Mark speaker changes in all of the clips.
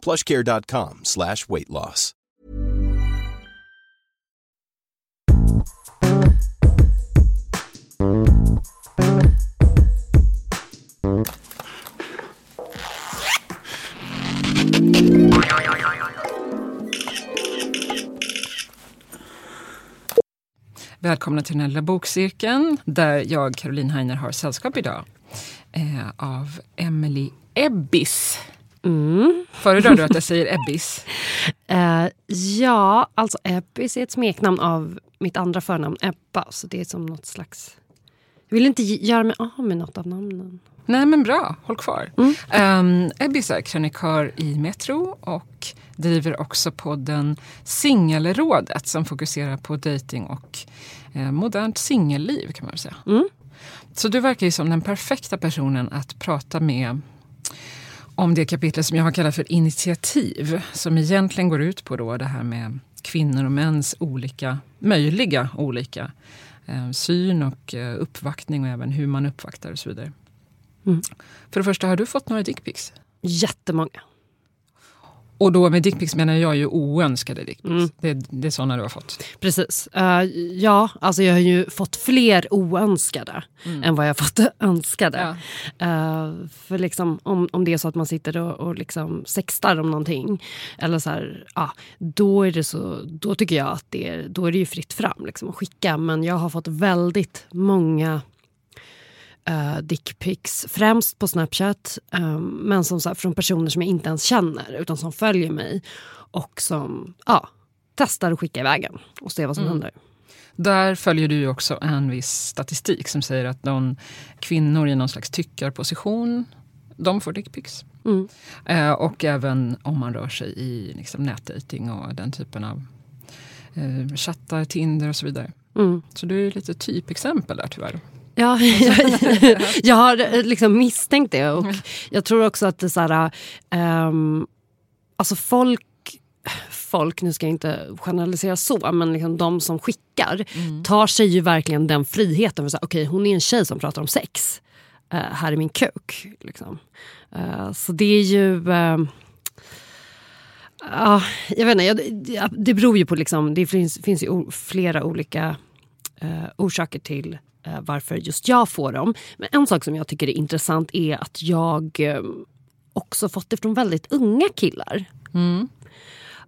Speaker 1: plushcare.com slash weight loss.
Speaker 2: Välkomna till den här lilla bokcirkeln där jag, Caroline Heiner, har sällskap idag eh, av Emily Ebbis.
Speaker 3: Mm.
Speaker 2: Föredrar du att jag säger Ebbis?
Speaker 3: Eh, ja, alltså Ebbis är ett smeknamn av mitt andra förnamn Ebba. Så det är som något slags... Jag vill inte göra mig av med något av namnen.
Speaker 2: Nej men bra, håll kvar. Um, Ebbis är krönikör i Metro och driver också podden Singelrådet som fokuserar på dating och eh, modernt singelliv kan man väl säga. Så du verkar ju som den perfekta personen att prata med om det kapitel som jag har kallat för initiativ. Som egentligen går ut på då det här med kvinnor och mäns olika, möjliga olika eh, syn och eh, uppvaktning och även hur man uppvaktar och så vidare. För det första, har du fått några dickpics?
Speaker 3: Jättemånga.
Speaker 2: Och då med dickpics menar jag ju oönskade dickpics. Det, det är sådana du har fått.
Speaker 3: Precis. Eh, ja, alltså jag har ju fått fler oönskade än vad jag fått önskade. Eh, för liksom, om, om det är så att man sitter och, och liksom sextar om någonting, eller så här, ja, då, är det så, då tycker jag att det är, då är det ju fritt fram liksom, att skicka. Men jag har fått väldigt många uh, dickpics, främst på Snapchat, eh, men som så här, från personer som jag inte ens känner utan som följer mig och som ja, testar att skicka iväg en och se vad som händer.
Speaker 2: Där följer du också en viss statistik som säger att de kvinnor i någon slags tyckarposition, de får dickpics.
Speaker 3: Mm.
Speaker 2: Eh, och även om man rör sig i liksom, nätdating och den typen av eh, chattar, Tinder och så vidare.
Speaker 3: Mm.
Speaker 2: Så du är lite typexempel där tyvärr.
Speaker 3: Ja, jag, jag har eh, liksom misstänkt det. Och jag tror också att det så här... ehm, alltså folk, folk, nu ska jag inte generalisera så, men liksom de som skickar tar sig ju verkligen den friheten. Okej, hon är en tjej som pratar om sex. Eh, här är min kuk. Liksom. Eh, så det är ju... ehm, Ja, jag vet inte, jag, det- det beror ju på... Liksom, det finns, finns ju flera olika orsaker till varför just jag får dem. Men en sak som jag tycker är intressant är att jag eh, också fått det från väldigt unga killar.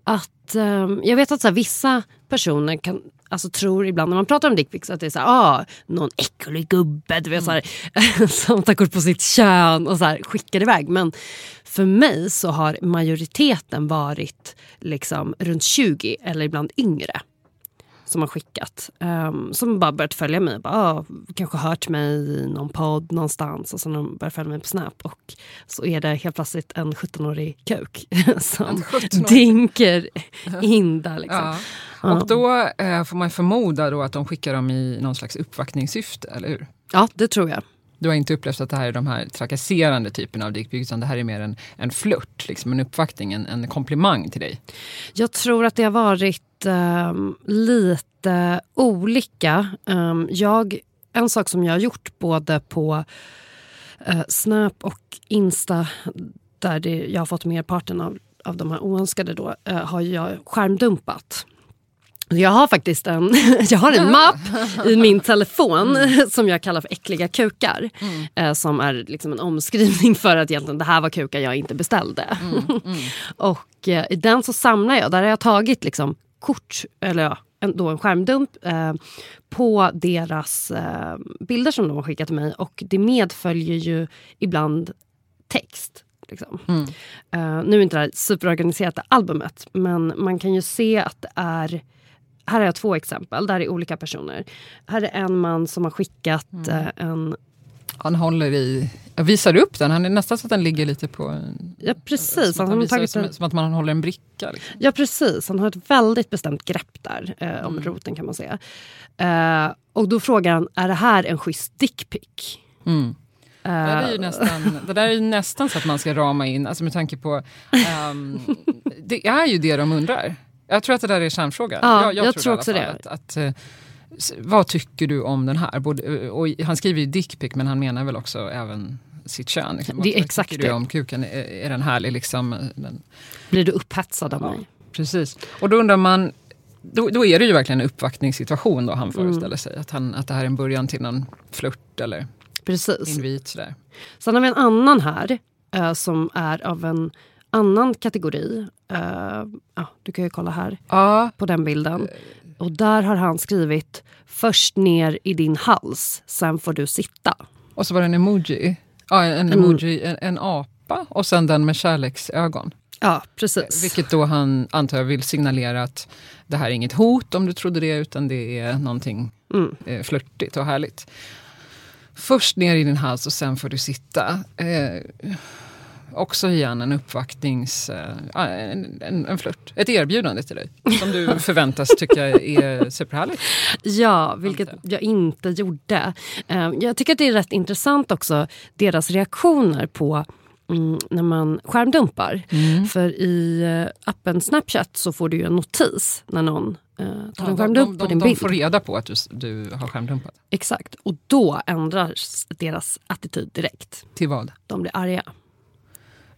Speaker 3: Att, eh, jag vet att så här, vissa personer kan Alltså tror ibland när man pratar om dickpics att det är så här, ah, någon äcklig gubbe du vet, så här, som tar kort på sitt kön och så här, skickar iväg. Men för mig så har majoriteten varit liksom runt 20 eller ibland yngre som har skickat. Um, som bara börjat följa mig. Bara, ah, kanske hört mig i någon podd någonstans och så har de börjat följa mig på Snap. Och så är det helt plötsligt en 17-årig kuk som
Speaker 2: 17-årig.
Speaker 3: dinker in där. Liksom.
Speaker 2: Ja. Och då eh, får man förmoda då att de skickar dem i någon slags uppvaktningssyfte, eller hur?
Speaker 3: Ja, det tror jag.
Speaker 2: Du har inte upplevt att det här är de här trakasserande typerna av dickpics, utan det här är mer en, en flört, liksom en uppvaktning, en, en komplimang till dig.
Speaker 3: Jag tror att det har varit ehm, lite olika. Um, jag, en sak som jag har gjort både på eh, Snap och Insta där det, jag har fått merparten av, av de här oönskade då, eh, har jag skärmdumpat. Jag har faktiskt en, jag har en mapp i min telefon som jag kallar för äckliga kukar. Eh, som är liksom en omskrivning för att egentligen det här var kukar jag inte beställde. och eh, i den så samlar jag, där har jag tagit liksom kort, eller ja, en, då en skärmdump eh, på deras eh, bilder som de har skickat till mig. Och det medföljer ju ibland text. Liksom. Eh, nu är inte det här superorganiserat det albumet, men man kan ju se att det är här har jag två exempel, där är olika personer. Här är en man som har skickat eh, en
Speaker 2: Han håller i, jag visar upp den, han är nästan så att den ligger lite på...
Speaker 3: Ja, precis.
Speaker 2: Som,
Speaker 3: Han har
Speaker 2: visar,
Speaker 3: tagit
Speaker 2: som,
Speaker 3: en-
Speaker 2: som att man håller en bricka. Liksom.
Speaker 3: Ja, precis. Han har ett väldigt bestämt grepp där eh, om
Speaker 2: Mm.
Speaker 3: roten kan man säga. Eh, och då frågar han, är det här en schysst dickpic?
Speaker 2: Mm. Det,
Speaker 3: Eh,
Speaker 2: där är ju nästan, det där är ju nästan så att man ska rama in, alltså med tanke på... ehm, det är ju det de undrar. Jag tror att det där är kärnfrågan.
Speaker 3: Ja, jag
Speaker 2: i
Speaker 3: tror
Speaker 2: alla
Speaker 3: också
Speaker 2: fall
Speaker 3: det.
Speaker 2: Att, att, eh, vad tycker du om den här? Både, och han skriver ju dickpic men han menar väl också även sitt kön. Liksom.
Speaker 3: Det är
Speaker 2: Vad
Speaker 3: exakt
Speaker 2: tycker du
Speaker 3: det.
Speaker 2: om kuken? Är, är den härlig? Liksom, den,
Speaker 3: Blir du upphetsad av mig?
Speaker 2: Precis. Och då undrar man, då, då är det ju verkligen en uppvaktningssituation då han
Speaker 3: Mm.
Speaker 2: föreställer sig. Att, han, att det här är en början till någon flört eller
Speaker 3: Precis.
Speaker 2: invit. Sådär.
Speaker 3: Sen har vi en annan här eh, som är av en annan kategori. Eh, ja, du kan ju kolla här
Speaker 2: Ja,
Speaker 3: på den bilden. Och där har han skrivit först ner i din hals, sen får du sitta.
Speaker 2: och så var det en emoji. Ja, en
Speaker 3: Mm.
Speaker 2: emoji, en, en apa och sen den med kärleksögon.
Speaker 3: Ja, precis.
Speaker 2: Vilket då han antar jag vill signalera att det här är inget hot om du trodde det, utan det är någonting
Speaker 3: Mm.
Speaker 2: eh, flörtigt och härligt. Först ner i din hals och sen får du sitta. Eh, också igen en uppvaktnings... Eh, ja, en, en, en flört. Ett erbjudande till dig. Som du förväntas tycka är superhärligt.
Speaker 3: Ja, vilket jag inte gjorde. Eh, Jag tycker att det är rätt intressant också, deras reaktioner på mm, när man skärmdumpar. För i eh, appen Snapchat så får du ju en notis när någon eh, tar
Speaker 2: Ja,
Speaker 3: en
Speaker 2: de,
Speaker 3: skärmdump
Speaker 2: de,
Speaker 3: på din
Speaker 2: de,
Speaker 3: bild.
Speaker 2: de får reda på att du, du har skärmdumpat.
Speaker 3: Exakt. Och då ändras deras attityd direkt.
Speaker 2: Till vad?
Speaker 3: De blir arga.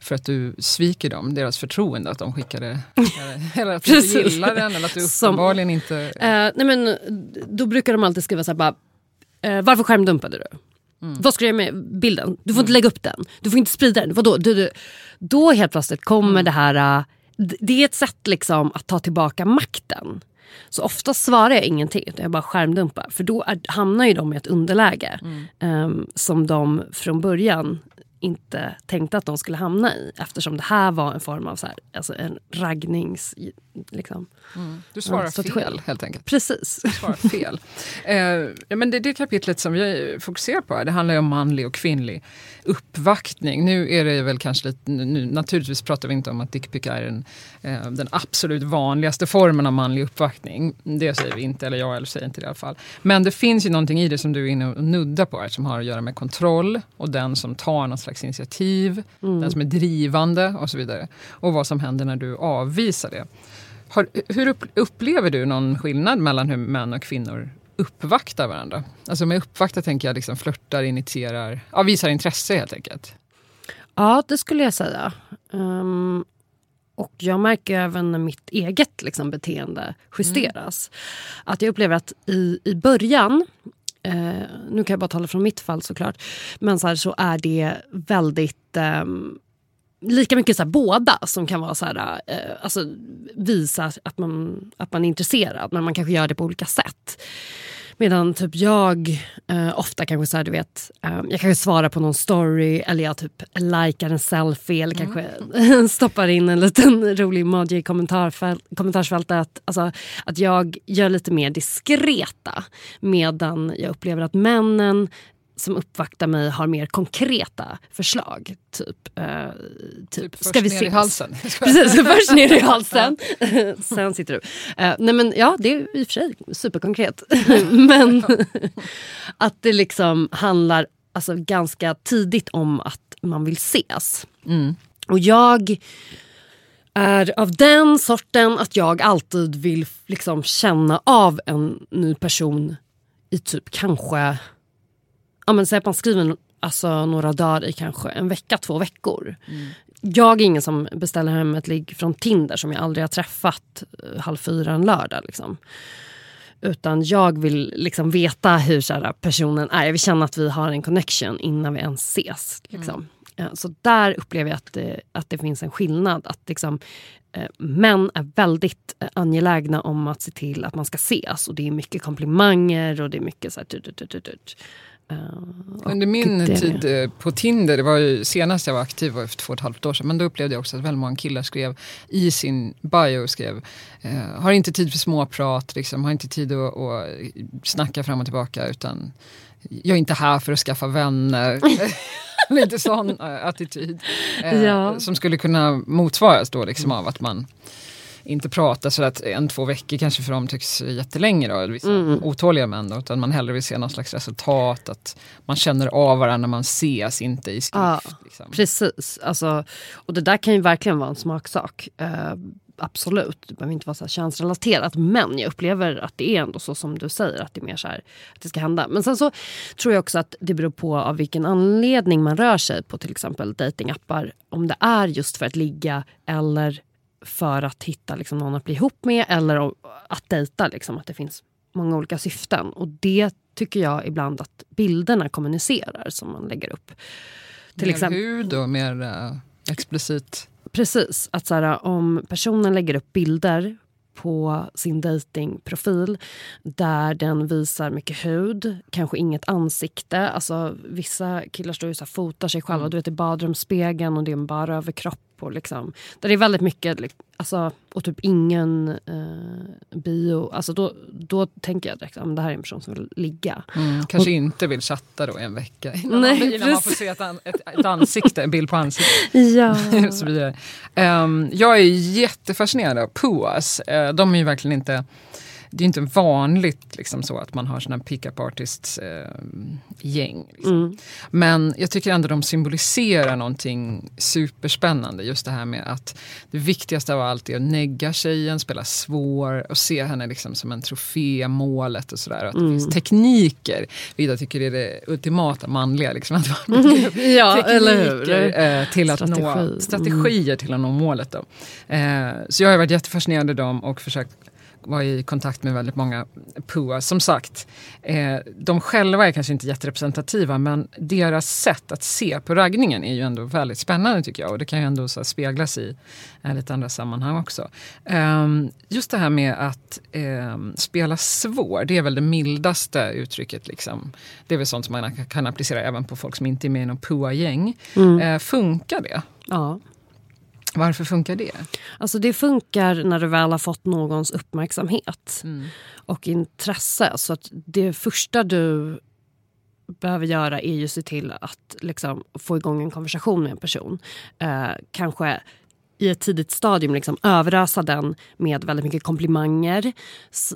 Speaker 2: För att du sviker dem, deras förtroende att de skickade... Eller, eller att du inte gillar den, eller att du
Speaker 3: Som-
Speaker 2: uppenbarligen inte...
Speaker 3: Eh, nej men, då brukar de alltid skriva så här bara, eh, varför skärmdumpade du? Vad ska du göra med bilden? Du får inte lägga upp den. Du får inte sprida den. Vadå? Du, du. Då helt plötsligt kommer det här... eh, det är ett sätt liksom att ta tillbaka makten. Så ofta svarar jag ingenting, utan jag bara skärmdumpar. För då är, hamnar ju de i ett underläge eh, som de från början inte tänkte att de skulle hamna i. Eftersom det här var en form av så här, alltså en raggnings... Liksom.
Speaker 2: Du svarar
Speaker 3: Ja,
Speaker 2: fel, helt enkelt.
Speaker 3: Precis.
Speaker 2: svarar fel. Eh, men det, det kapitlet som vi fokuserar på här, det handlar ju om manlig och kvinnlig uppvaktning. Nu är det väl kanske lite, nu, naturligtvis pratar vi inte om att dickpic är en, eh, den absolut vanligaste formen av manlig uppvaktning. Det säger vi inte, eller jag eller säger inte det i alla fall. Men det finns ju någonting i det som du är inne och nuddar på här, som har att göra med kontroll och den som tar något slags initiativ, den som är drivande och så vidare. Och vad som händer när du avvisar det. Har, hur upp, upplever du någon skillnad mellan hur män och kvinnor uppvaktar varandra? Alltså med uppvakta tänker jag liksom flörtar, initierar, ja, visar intresse helt enkelt.
Speaker 3: Ja, det skulle jag säga. Ehm, och jag märker även när mitt eget liksom, beteende justeras. Att jag upplever att i, i början, eh, nu kan jag bara tala från mitt fall såklart, men så, här, så är det väldigt eh, lika mycket så här, båda som kan vara så här, eh, alltså, visa att man, att man är intresserad, men man kanske gör det på olika sätt. Medan typ jag eh, ofta kanske så här, du vet, eh, jag kanske svarar på någon story eller jag typ likar en selfie eller kanske stoppar in en liten rolig emoji i kommentarsfältet. Alltså, att jag gör lite mer diskreta medan jag upplever att männen som uppvaktar mig har mer konkreta förslag. Typ, eh, typ,
Speaker 2: Typ
Speaker 3: ska vi
Speaker 2: ner i
Speaker 3: ses?
Speaker 2: halsen.
Speaker 3: Precis, först ner i halsen, sen sitter du. Eh, nej men ja, det är i och för sig superkonkret. men att det liksom handlar alltså, ganska tidigt om att man vill ses.
Speaker 2: Mm.
Speaker 3: Och jag är av den sorten att jag alltid vill liksom känna av en ny person i typ kanske... Ja men säg att man skriver alltså, några dagar i kanske en vecka, två veckor. Jag är ingen som beställer hem ett ligg från Tinder som jag aldrig har träffat eh, halv fyra en lördag. Liksom. Utan jag vill liksom veta hur så här, personen är. Jag vill känna att vi har en connection innan vi ens ses. Liksom. Eh, Så där upplever jag att det, att det finns en skillnad. Att liksom, eh, män är väldigt eh, angelägna om att se till att man ska ses. Och det är mycket komplimanger och det är mycket så här... Tut, tut, tut,
Speaker 2: Under min tid eh, på Tinder, det var ju senast jag var aktiv var för två och ett halvt år sedan, men då upplevde jag också att väldigt många killar skrev i sin bio, skrev eh, har inte tid för småprat, liksom, har inte tid att, att snacka fram och tillbaka utan jag är inte här för att skaffa vänner. Lite sån äh, attityd. Eh, ja. Som skulle kunna motsvaras då liksom av att man inte pratar så att en, två veckor kanske för dem tycks jättelänge då, vissa mm. otåliga män då, utan man hellre vill se någon slags resultat, att man känner av varandra när man ses, inte i skrift. Ja,
Speaker 3: liksom. Precis, alltså, och det där kan ju verkligen vara en smaksak. Uh, absolut, det behöver inte vara så här könsrelaterat. Men jag upplever att det är ändå så som du säger, att det är mer så här, att det ska hända. Men sen så tror jag också att det beror på av vilken anledning man rör sig på till exempel datingappar. Om det är just för att ligga eller för att hitta liksom, någon att bli ihop med eller att dejta. Liksom, att det finns många olika syften. Och det tycker jag ibland att bilderna kommunicerar som man lägger upp.
Speaker 2: Till mer exempel, hud och mer uh, explicit?
Speaker 3: Precis. Att så här, om personen lägger upp bilder på sin datingprofil där den visar mycket hud, kanske inget ansikte. Alltså, vissa killar står och fotar sig själva mm. du vet, i badrumsspegeln och det är en bara överkropp på. Liksom. Där det är väldigt mycket, alltså, och typ ingen eh, bio. Alltså då, då tänker jag direkt att det här är en person som vill ligga.
Speaker 2: Mm, kanske och, inte vill chatta då en vecka innan, nej, man, innan man får se ett, ett, ett ansikte, en bild på ansiktet.
Speaker 3: Ja.
Speaker 2: så vidare. Um, jag är jättefascinerad av PUAs. Uh, de är ju verkligen inte det är inte vanligt liksom så att man har såna pick-up artists eh, gäng. Liksom. Mm. Men jag tycker ändå de symboliserar någonting superspännande. Just det här med att det viktigaste av allt är att negga tjejen, spela svår och se henne liksom som en trofé, målet och sådär. Att mm. det finns tekniker, vilket jag tycker är det ultimata manliga. Liksom, att man
Speaker 3: mm. ja, tekniker
Speaker 2: eh, till att Strategi. nå, strategier mm. till att nå målet. Då. Eh, så jag har varit jättefascinerad av dem och försökt var i kontakt med väldigt många PUA. Som sagt, eh, de själva är kanske inte jätterepresentativa men deras sätt att se på raggningen är ju ändå väldigt spännande tycker jag. Och det kan ju ändå så speglas i eh, lite andra sammanhang också. Eh, just det här med att ehm, spela svår, det är väl det mildaste uttrycket. Liksom. Det är väl sånt som man kan applicera även på folk som inte är med i någon PUA-gäng. Mm. Eh, funkar det?
Speaker 3: Ja.
Speaker 2: Varför funkar det?
Speaker 3: Alltså det funkar när du väl har fått någons uppmärksamhet mm. och intresse. Så att det första du behöver göra är ju se till att liksom, få igång en konversation med en person. Eh, kanske i ett tidigt stadium liksom överösa den med väldigt mycket komplimanger.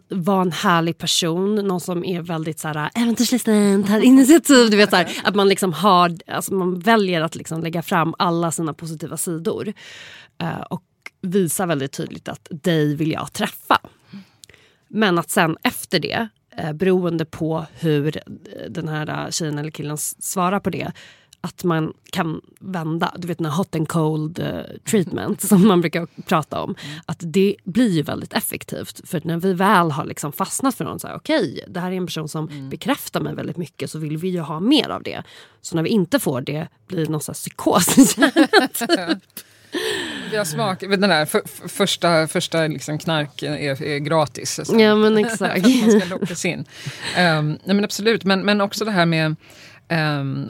Speaker 3: Var en härlig person, någon som är väldigt så här, äh, äventyrslysten, tar initiativ. Du vet, så här, att man, liksom har, alltså man väljer att liksom lägga fram alla sina positiva sidor. Uh, och visa väldigt tydligt att dig vill jag träffa. Men att sen efter det, eh, beroende på hur eh, den här eh, tjejen eller killen svarar på det att man kan vända, du vet den hot and cold uh, treatment som man brukar prata om. Att det blir ju väldigt effektivt. För när vi väl har liksom fastnat för någon, så här, okej okay, det här är en person som mm. bekräftar mig väldigt mycket så vill vi ju ha mer av det. Så när vi inte får det blir det någon slags psykos.
Speaker 2: Vi har smak, den där för, första, första liksom knark är, är gratis.
Speaker 3: Så. Ja men exakt.
Speaker 2: man ska lockas in. Um, nej, men absolut, men, men också det här med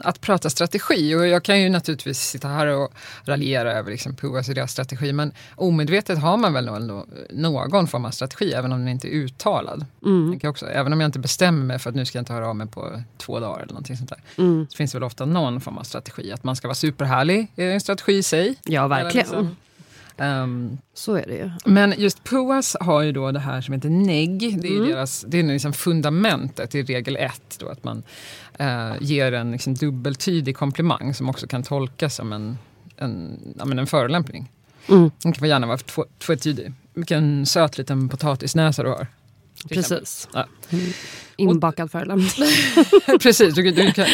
Speaker 2: att prata strategi. Och jag kan ju naturligtvis sitta här och raljera över liksom, Puas och deras strategi. Men omedvetet har man väl någon, någon form av strategi, även om den inte är uttalad. Mm. Också, även om jag inte bestämmer mig för att nu ska jag inte höra av mig på två dagar eller någonting sånt där. Mm. Så finns det väl ofta någon form av strategi. Att man ska vara superhärlig är en strategi i sig.
Speaker 3: Ja, verkligen. Liksom, Um, så är det ju.
Speaker 2: Men just POAS har ju då det här som heter NEG. Det är, mm. deras, det är liksom fundamentet i regel ett. Då, att man uh, ger en liksom dubbeltydig komplimang som också kan tolkas som en, en, ja, men en förolämpning. Mm. Den kan gärna vara tvetydig. Vilken söt liten potatisnäsa du har.
Speaker 3: Precis. Ja. Mm. Inbakad förolämpning.
Speaker 2: Precis. Du, du kan,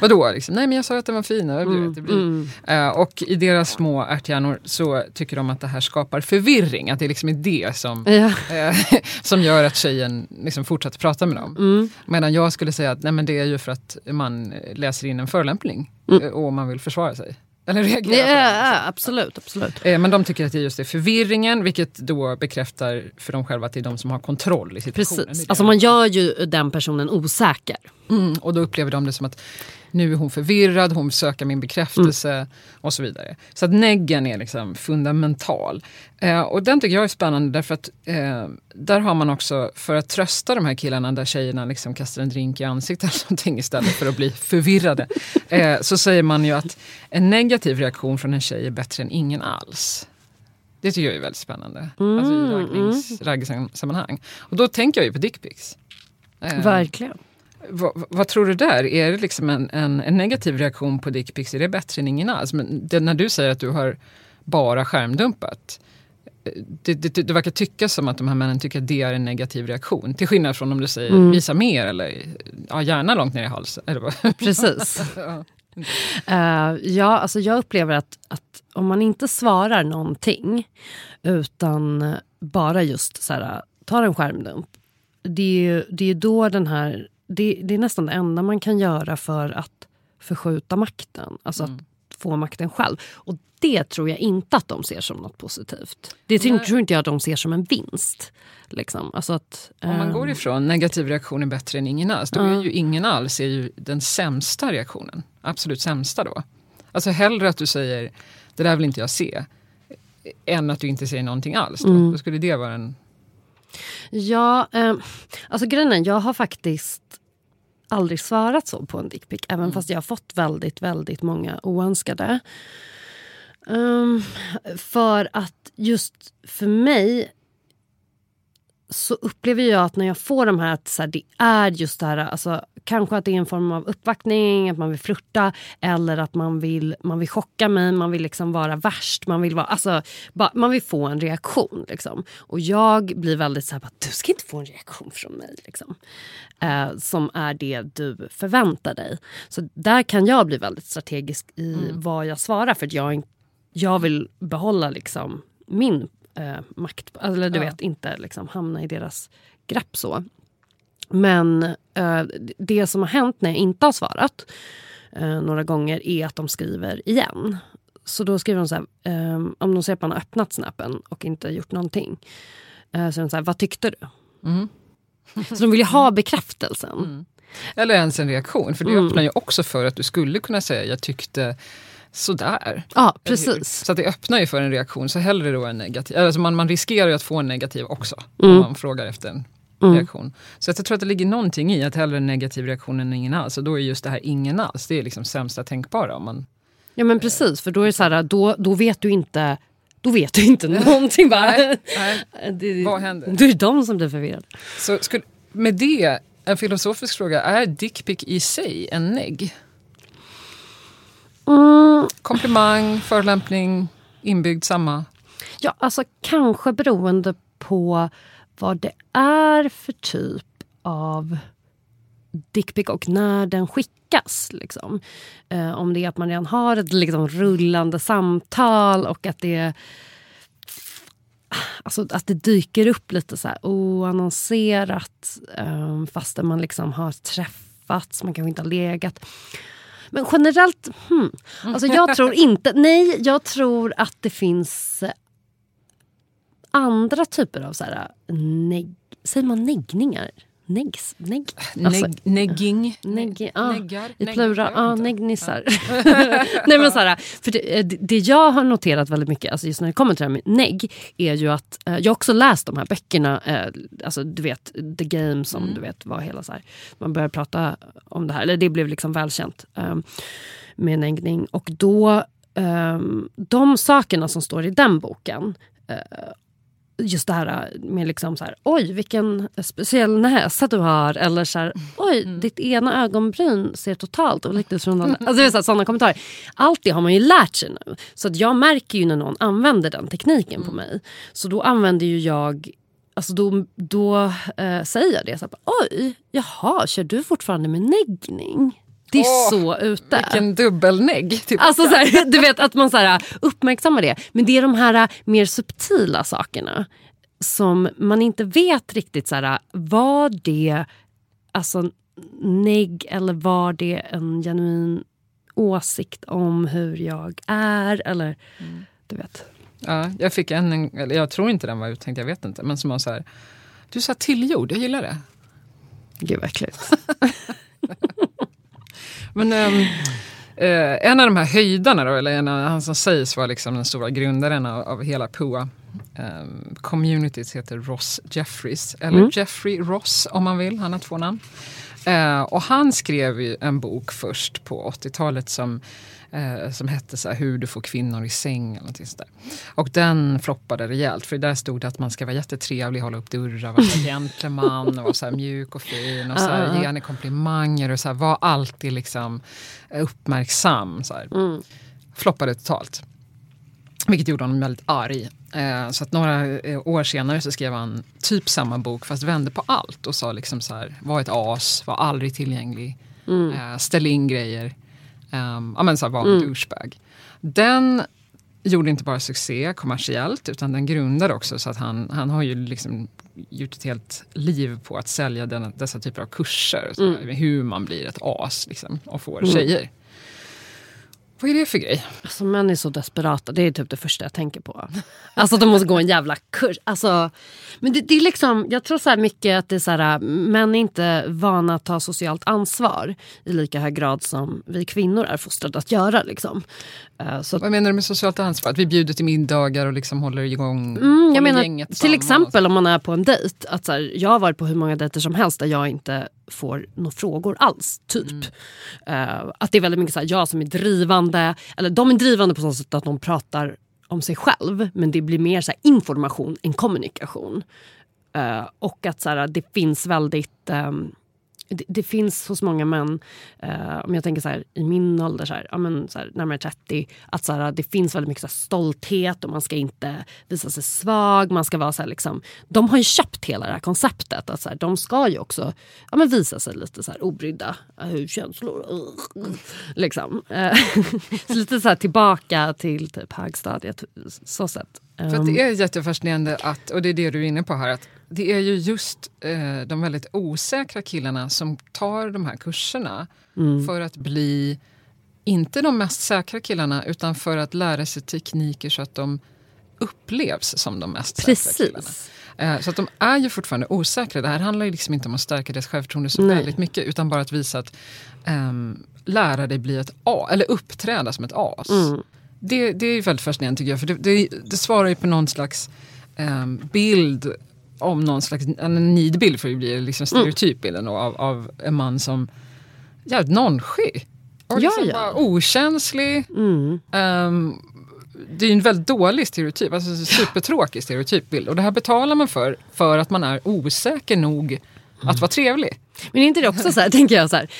Speaker 2: vadå? Liksom? Nej men jag sa att den var fin. Mm. Mm. Uh, och i deras små ärthjärnor så tycker de att det här skapar förvirring. Att det liksom är det som, ja. uh, som gör att tjejen liksom fortsätter prata med dem. Mm. Medan jag skulle säga att nej, men det är ju för att man läser in en förolämpning mm. och man vill försvara sig. Eller reagera
Speaker 3: ja, ja, absolut. absolut.
Speaker 2: Eh, men de tycker att det är just det förvirringen, vilket då bekräftar för dem själva att det är de som har kontroll i situationen.
Speaker 3: Precis. Alltså man gör ju den personen osäker.
Speaker 2: Mm, och då upplever de det som att nu är hon förvirrad, hon söker min bekräftelse mm. och så vidare. Så att neggen är liksom fundamental. Eh, och den tycker jag är spännande därför att eh, där har man också, för att trösta de här killarna där tjejerna liksom kastar en drink i ansiktet eller någonting istället för att bli förvirrade. Eh, så säger man ju att en negativ reaktion från en tjej är bättre än ingen alls. Det tycker jag är väldigt spännande. Mm, alltså i raggnings, mm. Och då tänker jag ju på dickpics.
Speaker 3: Eh, Verkligen.
Speaker 2: Vad, vad, tror du där? Är det liksom en, en, en negativ reaktion på dickpics? Är det bättre än ingen alls? Men det, när du säger att du har bara skärmdumpat. Det, det, det, verkar tyckas som att de här männen tycker att det är en negativ reaktion. Till skillnad från om du säger mm. visa mer eller ja, gärna långt ner i halsen.
Speaker 3: Precis. ja. Uh, ja, alltså jag upplever att, att om man inte svarar någonting utan bara just så här, tar en skärmdump. Det är ju det är då den här det, det, är nästan det enda man kan göra för att förskjuta makten. Alltså mm. att få makten själv. Och det tror jag inte att de ser som något positivt. Det tror, tror inte jag att de ser som en vinst. Liksom. Alltså att,
Speaker 2: Om man går ehm, ifrån negativ reaktion är bättre än ingen alls, då är ju ingen alls är ju den sämsta reaktionen. Absolut sämsta då. Alltså hellre att du säger det där vill inte jag se, än att du inte säger någonting alls. Då, mm. då skulle det vara en...
Speaker 3: Ja, eh, alltså grejen är, jag har faktiskt aldrig svarat så på en dickpic. Även mm. fast jag har fått väldigt, väldigt många oönskade. Um, för att just för mig så upplever jag att när jag får de här att så här, det är just det här, alltså, kanske att det är en form av uppvaktning, att man vill flirta eller att man vill, man vill chocka mig, man vill liksom vara värst, man vill, vara, alltså, ba, man vill få en reaktion. Liksom. Och jag blir väldigt så här, du ska inte få en reaktion från mig. Liksom. Eh, som är det du förväntar dig. Så där kan jag bli väldigt strategisk i mm. vad jag svarar för jag, jag vill behålla liksom min eh, makt. Eller du ja. vet, inte liksom hamna i deras grepp så. Men eh, det som har hänt när jag inte har svarat eh, några gånger är att de skriver igen. Så då skriver de så här, eh, om de ser att man har öppnat snappen och inte gjort någonting. Eh, så är de så här, vad tyckte du? Mm. Så de vill ju ha bekräftelsen. Mm.
Speaker 2: Eller ens en reaktion, för det mm. öppnar ju också för att du skulle kunna säga jag tyckte sådär.
Speaker 3: Ja, precis.
Speaker 2: Så det öppnar ju för en reaktion, så hellre då en negativ. Alltså man, man riskerar ju att få en negativ också, mm. om man frågar efter en mm. reaktion. Så jag tror att det ligger någonting i att hellre en negativ reaktion än ingen alls. Och då är just det här ingen alls, det är liksom sämsta tänkbara. Om man,
Speaker 3: ja men precis, för då är så här, då, då vet du inte då vet du inte någonting. Bara. Nej,
Speaker 2: nej. Det, Vad händer?
Speaker 3: Då är det de som blir förvirrade.
Speaker 2: Så skulle, med det, en filosofisk fråga. Är dickpic i sig en negg? Mm. Komplimang, förolämpning, inbyggd samma?
Speaker 3: Ja, alltså kanske beroende på vad det är för typ av dickpic och när den skickas. Liksom. Eh, om det är att man redan har ett liksom, rullande samtal och att det Alltså att det dyker upp lite så här oannonserat eh, fastän man liksom har träffats, man kanske inte har legat. Men generellt, hmm, alltså jag tror inte... Nej, jag tror att det finns andra typer av så här, neg, säger man neggningar? Neggs? Negg?
Speaker 2: Alltså, Neg, negging?
Speaker 3: Negg, ah, Neggar? I plural, ah, neggnissar. Nej, men så här, för det, eh, det, jag har noterat väldigt mycket, alltså just när det kommer till det här med negg, är ju att eh, jag har också läst de här böckerna, eh, alltså du vet The Game som mm. du vet var hela så här, man började prata om det här, eller det blev liksom välkänt eh, med neggning. Och då, ehm, de sakerna som står i den boken eh, just det här med liksom så här, oj vilken speciell näsa du har. Eller så här, oj mm. ditt ena ögonbryn ser totalt olikt ut från den alltså, det är så sådana kommentarer. Allt det har man ju lärt sig nu. Så att jag märker ju när någon använder den tekniken mm. på mig. Så då använder ju jag Alltså då, då äh, säger jag det. Så här, Oj, jaha, kör du fortfarande med neggning? Det är oh, så ute.
Speaker 2: Vilken dubbelnägg.
Speaker 3: Typ. Alltså, så här, du vet att man så här, uppmärksammar det. Men det är de här mer subtila sakerna som man inte vet riktigt så här, var det alltså negg eller var det en genuin åsikt om hur jag är eller mm. du vet.
Speaker 2: Ja, jag fick en, eller jag tror inte den var uttänkt, jag vet inte. Men som var så här, du sa tillgjord, jag gillar det.
Speaker 3: Gud vad äckligt.
Speaker 2: Men um, uh, en av de här höjdarna, då, eller en av han som sägs vara liksom den stora grundaren av, av hela PUA um, communities heter Ross Jeffries, eller mm. Jeffrey Ross om man vill, han har två namn. Uh, och han skrev ju en bok först på 80-talet som eh, som hette så här, Hur du får kvinnor i säng. Eller sånt där. Och den floppade rejält för där stod det att man ska vara jättetrevlig, hålla upp dörrar, vara gentleman, och vara så här mjuk och fin och så här, ge henne komplimanger och så här, var alltid liksom uppmärksam. Så. Mm. Floppade totalt. Vilket gjorde honom väldigt arg. Eh, så att några eh, år senare så skrev han typ samma bok fast vände på allt och sa liksom så här, var ett as, var aldrig tillgänglig, mm. eh, ställ in grejer. Um, ja men så var en mm. douchebag. Den gjorde inte bara succé kommersiellt utan den grundade också så att han, han har ju liksom gjort ett helt liv på att sälja den, dessa typer av kurser. Mm. Hur man blir ett as liksom, och får mm. tjejer. Vad är det för grej?
Speaker 3: Alltså, män är så desperata. Det är typ det första jag tänker på. Alltså de måste gå en jävla kurs. Alltså, men det, det är liksom, jag tror så här mycket att det är så här, män är inte vana att ta socialt ansvar i lika hög grad som vi kvinnor är fostrade att göra. Liksom.
Speaker 2: Uh, så Vad menar du med socialt ansvar? Att vi bjuder till middagar och liksom håller igång mm, jag menar, gänget
Speaker 3: Till exempel om man är på en dejt. Att så här, jag har varit på hur många dejter som helst där jag inte får några frågor alls. typ. Mm. Uh, att det är väldigt mycket så här, jag som är drivande. Eller de är drivande på så sätt att de pratar om sig själv men det blir mer så information än kommunikation. Uh, och att så här, det finns väldigt um, det, det, finns hos många män, eh, om jag tänker så här, i min ålder, så här, ja, men, så här, närmare 30, att så här, det finns väldigt mycket så stolthet och man ska inte visa sig svag. Man ska vara så liksom, de har ju köpt hela det här konceptet. Att så de ska ju också ja, men visa sig lite så här, obrydda. Hur känslor... Uh, liksom. Eh, så lite så tillbaka till typ högstadiet. Så sätt.
Speaker 2: För det ehm. är jättefascinerande, att, och det är det du är inne på här, att det är ju just eh, de väldigt osäkra killarna som tar de här kurserna mm. för att bli, inte de mest säkra killarna, utan för att lära sig tekniker så att de upplevs som de mest Precis. säkra killarna. Eh, så att de är ju fortfarande osäkra. Det här handlar ju liksom inte om att stärka deras självförtroende så Nej. väldigt mycket, utan bara att visa att um, lära dig bli ett A, eller uppträda som ett as. Mm. Det, det är väldigt fascinerande tycker jag, för det, det, det svarar ju på någon slags um, bild om någon slags en nidbild för det blir liksom stereotypbilden mm. av, av en man som jävligt nonchig. Och liksom ja, ja. okänslig. Mm. Um, det är en väldigt dålig stereotyp, alltså supertråkig stereotypbild. Och det här betalar man för, för att man är osäker nog att vara trevlig.
Speaker 3: Men är inte det också så här, tänker jag så här,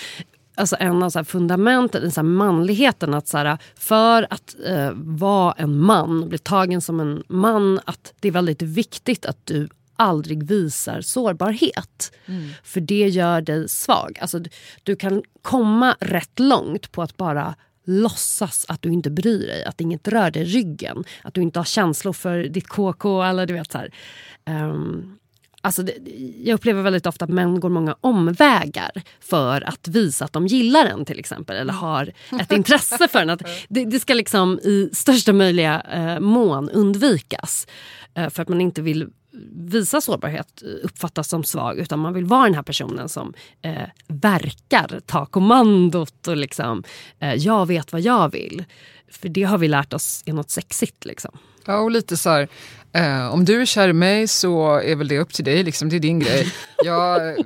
Speaker 3: alltså en av så fundamenten i så manligheten. Att så här, för att eh, vara en man, bli tagen som en man, att det är väldigt viktigt att du aldrig visar sårbarhet. Mm. För det gör dig svag. Alltså, du, kan komma rätt långt på att bara låtsas att du inte bryr dig, att inget rör dig i ryggen. Att du inte har känslor för ditt KK. Eller du vet så här. Um, Alltså det, jag upplever väldigt ofta att män går många omvägar för att visa att de gillar en till exempel. Eller har ett intresse för en. Att det, det ska liksom i största möjliga eh, mån undvikas. Eh, för att man inte vill visa sårbarhet, eh, uppfattas som svag utan man vill vara den här personen som eh, verkar ta kommandot och liksom, eh, jag vet vad jag vill. För det har vi lärt oss är något sexigt. Liksom.
Speaker 2: Ja, och lite så här, eh, om du är kär i mig så är väl det upp till dig, liksom, det är din grej. jag,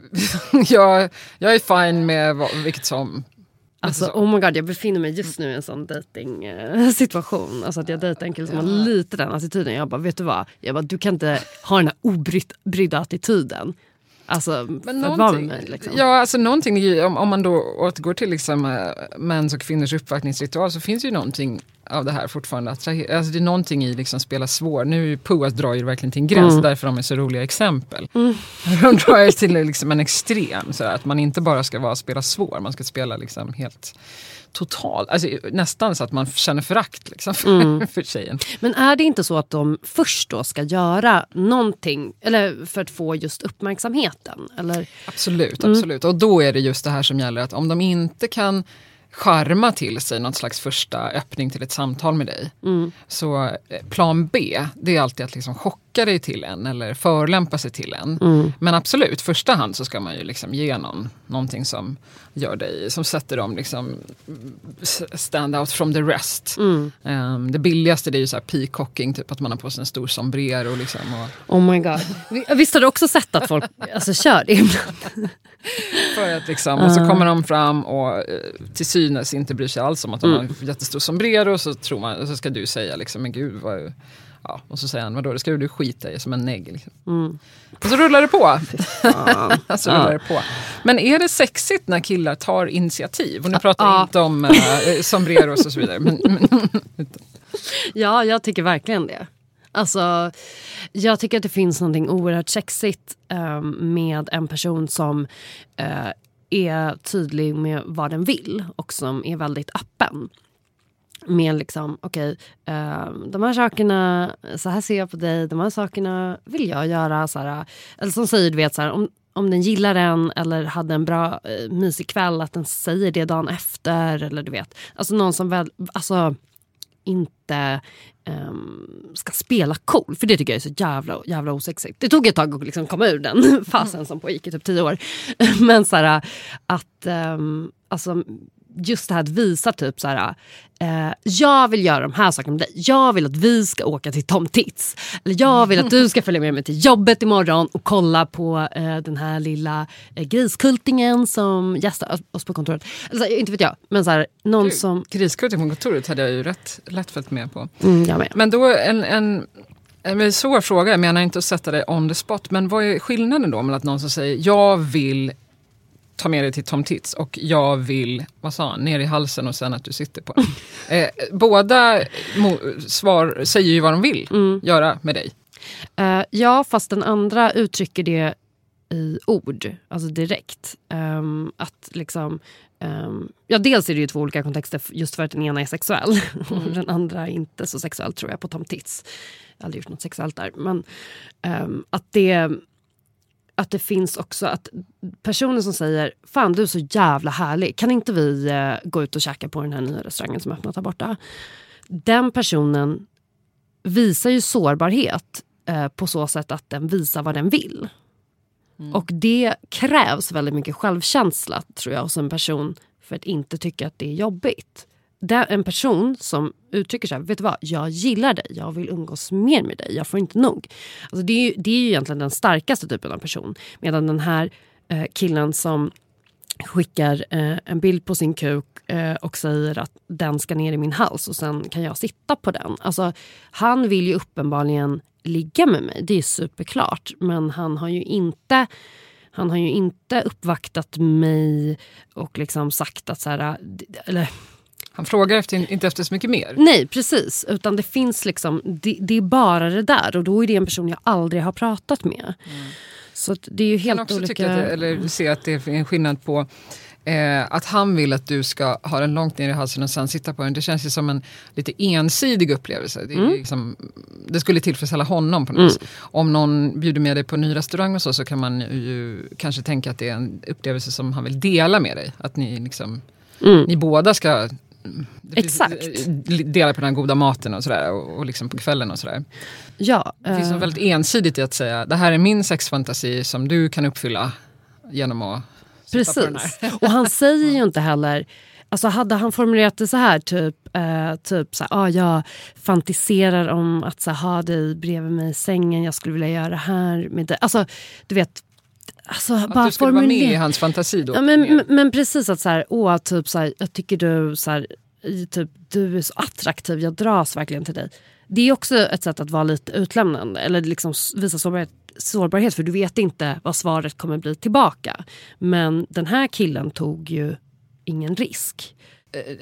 Speaker 2: jag, jag är fine med vad, vilket som.
Speaker 3: Alltså, oh my god, jag befinner mig just nu i en sån dating eh, situation. Alltså att jag dejtar en kille som har lite den attityden. Jag bara, vet du vad? Jag bara, du kan inte ha den här obrydda attityden. Alltså,
Speaker 2: Men någonting, mig, liksom. Ja, alltså någonting, om, om man då återgår till liksom, äh, mäns och kvinnors uppvaktningsritual så finns ju någonting av det här fortfarande. Alltså det är någonting i liksom spela svår. Nu Puas drar ju verkligen till en gräns, mm. därför de är så roliga exempel. Mm. De drar ju till liksom en extrem, så att man inte bara ska vara spela svår, man ska spela liksom helt totalt, alltså, nästan så att man känner förakt liksom, för, mm. för tjejen.
Speaker 3: Men är det inte så att de först då ska göra någonting eller för att få just uppmärksamheten? Eller?
Speaker 2: Absolut, mm. absolut. Och då är det just det här som gäller att om de inte kan charma till sig något slags första öppning till ett samtal med dig. Mm. Så eh, plan B, det är alltid att liksom chocka locka dig till en eller förlämpa sig till en.
Speaker 3: Mm.
Speaker 2: Men absolut, första hand så ska man ju liksom ge någon någonting som gör dig, som sätter dem liksom stand out from the rest.
Speaker 3: Mm.
Speaker 2: Um, det billigaste det är ju så här peacocking, typ att man har på sig en stor sombrero. Liksom, och,
Speaker 3: Oh my god. Vi- Visst har du också sett att folk alltså, kör det ibland?
Speaker 2: för att liksom, och så kommer de fram och eh, till synes inte bryr sig alls om att de har en jättestor sombrero. Så, tror man, så ska du säga liksom, men gud vad... Ja, och så säger han, vadå det ska du skita i som en negg. Liksom. Och så rullar det på. så rullar det på. Men är det sexigt när killar tar initiativ? Och nu pratar jag
Speaker 3: Ja.
Speaker 2: inte om eh, sombreros och så vidare. Men, men,
Speaker 3: Ja, jag tycker verkligen det. Alltså, jag tycker att det finns något oerhört sexigt eh, med en person som eh, är tydlig med vad den vill och som är väldigt öppen. Med liksom, okej, eh, de här sakerna, så här ser jag på dig, de här sakerna vill jag göra. Så här, eller som säger, du vet, så här, om, om den gillar den eller hade en bra eh, mysig kväll, att den säger det dagen efter. Eller du vet, alltså någon som väl, alltså inte ehm, ska spela cool. För det tycker jag är så jävla, jävla osexigt. Det tog ett tag att liksom komma ur den fasen som pågick i typ tio år. Men så här, att um, alltså, just det här att visa typ så här, eh, jag vill göra de här sakerna med dig. Jag vill att vi ska åka till Tom Tits. Eller jag vill att du ska följa med mig till jobbet imorgon och kolla på eh, den här lilla eh, griskultingen som gästar oss på kontoret. Alltså, inte vet jag, men så här, någon som...
Speaker 2: Griskulting på kontoret hade jag ju rätt lätt följt med på.
Speaker 3: Mm, med.
Speaker 2: Men då en, en, en svår fråga, jag menar inte att sätta dig on the spot, men vad är skillnaden då mellan att någon som säger jag vill ta med dig till Tom Tits och jag vill, vad sa han, ner i halsen och sen att du sitter på den. eh, båda svar, säger ju vad de vill göra med dig.
Speaker 3: Eh, ja, fast den andra uttrycker det i ord, alltså direkt. Ehm, att liksom, ehm, ja, dels är det ju två olika kontexter just för att den ena är sexuell och den andra är inte så sexuell tror jag på Tom Tits. Jag har aldrig gjort något sexuellt där. Men ehm, att det att det finns också att personer som säger Fan du är så jävla härlig, kan inte vi eh, gå ut och käka på den här nya restaurangen som öppnat här borta? Den personen visar ju sårbarhet eh, på så sätt att den visar vad den vill. Och det krävs väldigt mycket självkänsla tror jag hos en person för att inte tycka att det är jobbigt. Det är en person som uttrycker så här, vet du vad, jag gillar dig, jag vill umgås mer med dig, jag får inte nog. Alltså det, är ju, det är ju egentligen den starkaste typen av person. Medan den här eh, killen som skickar eh, en bild på sin kuk eh, och säger att den ska ner i min hals och sen kan jag sitta på den. Alltså, han vill ju uppenbarligen ligga med mig, det är superklart. Men han har ju inte han har ju inte uppvaktat mig och liksom sagt att så här... Eh, eller,
Speaker 2: han frågar efter, inte efter så mycket mer.
Speaker 3: nej, precis. Utan det finns liksom... Det, det är bara det där och då är det en person jag aldrig har pratat med. Så att det är ju
Speaker 2: Jag kan
Speaker 3: helt
Speaker 2: också
Speaker 3: olika...
Speaker 2: tycka att, det- eller se att det är en skillnad på eh, att han vill att du ska ha den långt ner i halsen och sen sitta på den. Det känns ju som en lite ensidig upplevelse. Det,
Speaker 3: Mm.
Speaker 2: liksom, det skulle tillfredsställa honom på något vis. Om någon bjuder med dig på en ny restaurang och så, så kan man ju kanske tänka att det är en upplevelse som han vill dela med dig. Att ni, liksom, ni båda ska
Speaker 3: Mm. Exakt.
Speaker 2: dela på den goda maten och sådär. Och, och liksom på kvällen och sådär.
Speaker 3: Ja,
Speaker 2: Det finns
Speaker 3: eh,
Speaker 2: något väldigt ensidigt i att säga det här är min sexfantasi som du kan uppfylla genom att.
Speaker 3: Precis. Och han säger ju inte heller... Alltså hade han formulerat det så här, typ, eh, typ så här, ah, jag fantiserar om att så här, ha dig bredvid mig i sängen, jag skulle vilja göra det här med dig. Alltså, du vet, alltså,
Speaker 2: Att
Speaker 3: bara
Speaker 2: du skulle vara med i
Speaker 3: formulera-
Speaker 2: hans fantasi då.
Speaker 3: Ja, men, men, precis att så här, åh, typ så här, jag tycker du, så här, typ, du är så attraktiv, jag dras verkligen till dig. Det är också ett sätt att vara lite utlämnande eller liksom visa sårbarhet, sårbarhet för du vet inte vad svaret kommer bli tillbaka. Men den här killen tog ju ingen risk.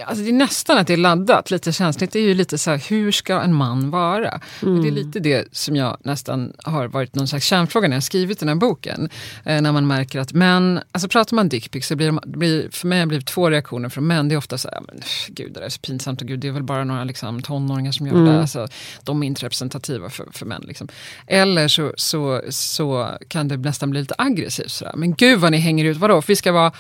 Speaker 2: Alltså det är nästan att det är laddat, lite känsligt. Det är ju lite så här, hur ska en man vara? Och det är lite det som jag nästan har varit någon slags kärnfråga när jag skrivit den här boken. Eh, när man märker att män, alltså pratar man dickpics så blir blir, för mig har det blivit två reaktioner från män. Det är ofta så här, men, gud det där är så pinsamt och gud det är väl bara några liksom, tonåringar som gör det. Alltså, de är inte representativa för, för män. Liksom. Eller så, så, så kan det nästan bli lite aggressivt. Så där. Men gud vad ni hänger ut, vadå? För vi ska vara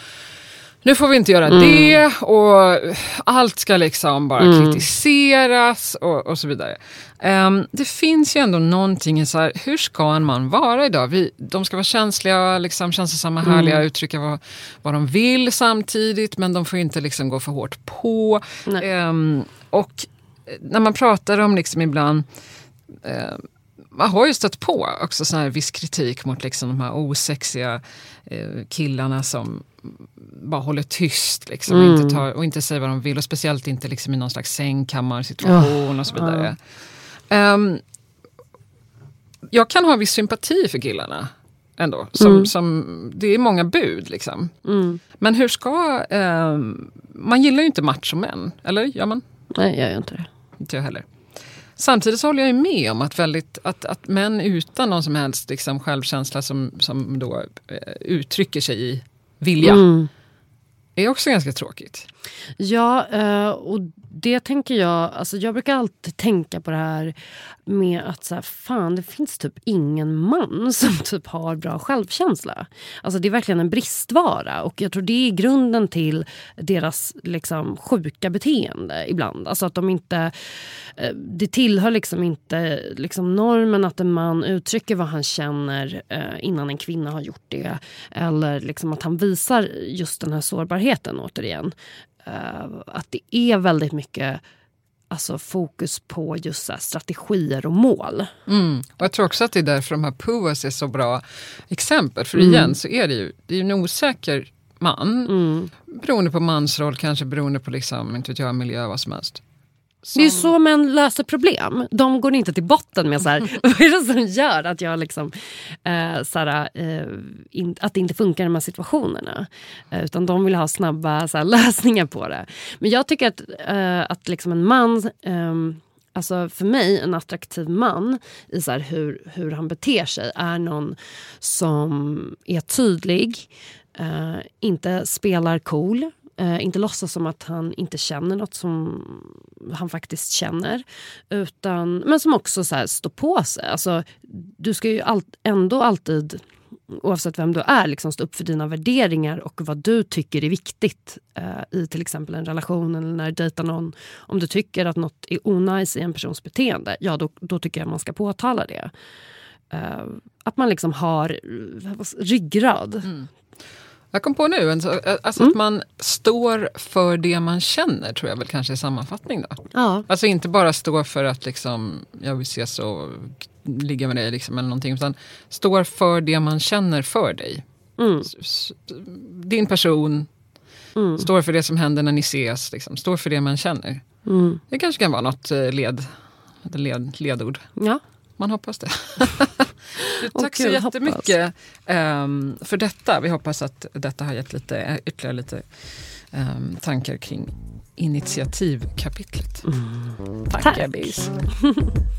Speaker 2: nu får vi inte göra mm. det och allt ska liksom bara mm. kritiseras och, och, så vidare. Um, det finns ju ändå någonting i så här, hur ska en man vara idag? Vi, de ska vara känsliga, liksom, känslosamma, mm. härliga, uttrycka vad, vad de vill samtidigt men de får inte liksom gå för hårt på. Um, och när man pratar om liksom ibland uh, man har ju stött på också sån här viss kritik mot liksom de här osexiga eh, killarna som bara håller tyst liksom, mm. och, inte tar, och inte säger vad de vill. Och speciellt inte liksom i någon slags sängkammarsituation oh, och så vidare. Oh. Um, jag kan ha viss sympati för killarna ändå. Som, mm. som, det är många bud liksom. Mm. Men hur ska... Um, man gillar ju inte machomän, eller gör man?
Speaker 3: Nej, jag gör inte det.
Speaker 2: Inte jag heller. Samtidigt så håller jag med om att, väldigt, att, att män utan någon som helst liksom självkänsla som, som då eh, uttrycker sig i vilja mm är också ganska tråkigt.
Speaker 3: Ja, eh, och det tänker jag... Alltså jag brukar alltid tänka på det här med att så här, fan, det finns typ ingen man som typ har bra självkänsla. Alltså det är verkligen en bristvara och jag tror det är grunden till deras liksom, sjuka beteende ibland. Alltså att de inte... Eh, det tillhör liksom inte liksom normen att en man uttrycker vad han känner eh, innan en kvinna har gjort det. Eller liksom att han visar just den här sårbarheten återigen. Eh, att det är väldigt mycket alltså, fokus på just här, strategier och mål.
Speaker 2: Mm. Och jag tror också att det är därför de här PUAs är så bra exempel. För mm. igen så är det ju det är en osäker man. Mm. Beroende på mansroll, kanske beroende på liksom, inte vet jag, miljö, vad som helst.
Speaker 3: Som... Det är så män löser problem. De går inte till botten med så här, vad är det som gör att jag liksom, eh, så här, eh, in, att det inte funkar i de här situationerna. Eh, utan de vill ha snabba så här, lösningar på det. Men jag tycker att, eh, att liksom en man ehm, Alltså för mig, en attraktiv man i så hur, hur han beter sig är någon som är tydlig, eh, inte spelar cool, Eh, inte låtsas som att han inte känner nåt som han faktiskt känner. Utan, men som också så här, står på sig. Alltså, du ska ju all, ändå alltid oavsett vem du är, liksom stå upp för dina värderingar och vad du tycker är viktigt eh, i till exempel en relation eller när du dejtar någon. Om du tycker att nåt är onajs i en persons beteende, ja då, då tycker jag man ska påtala det. Eh, att man liksom har eh, ryggrad. Mm.
Speaker 2: Jag kom på nu, alltså, mm. att man står för det man känner tror jag väl kanske är sammanfattning. Då. Ja. Alltså inte bara stå för att liksom, jag vill ses och ligga med dig liksom, eller någonting. Utan står för det man känner för dig. Mm. Din person, mm. står för det som händer när ni ses. Liksom. Står för det man känner. Mm. Det kanske kan vara något eh, led, led, ledord.
Speaker 3: Ja.
Speaker 2: Man hoppas det. Tack så jättemycket um, för detta. Vi hoppas att detta har gett lite, ytterligare lite um, tankar kring initiativkapitlet.
Speaker 3: Mm. Tack, Tack. Ebbis.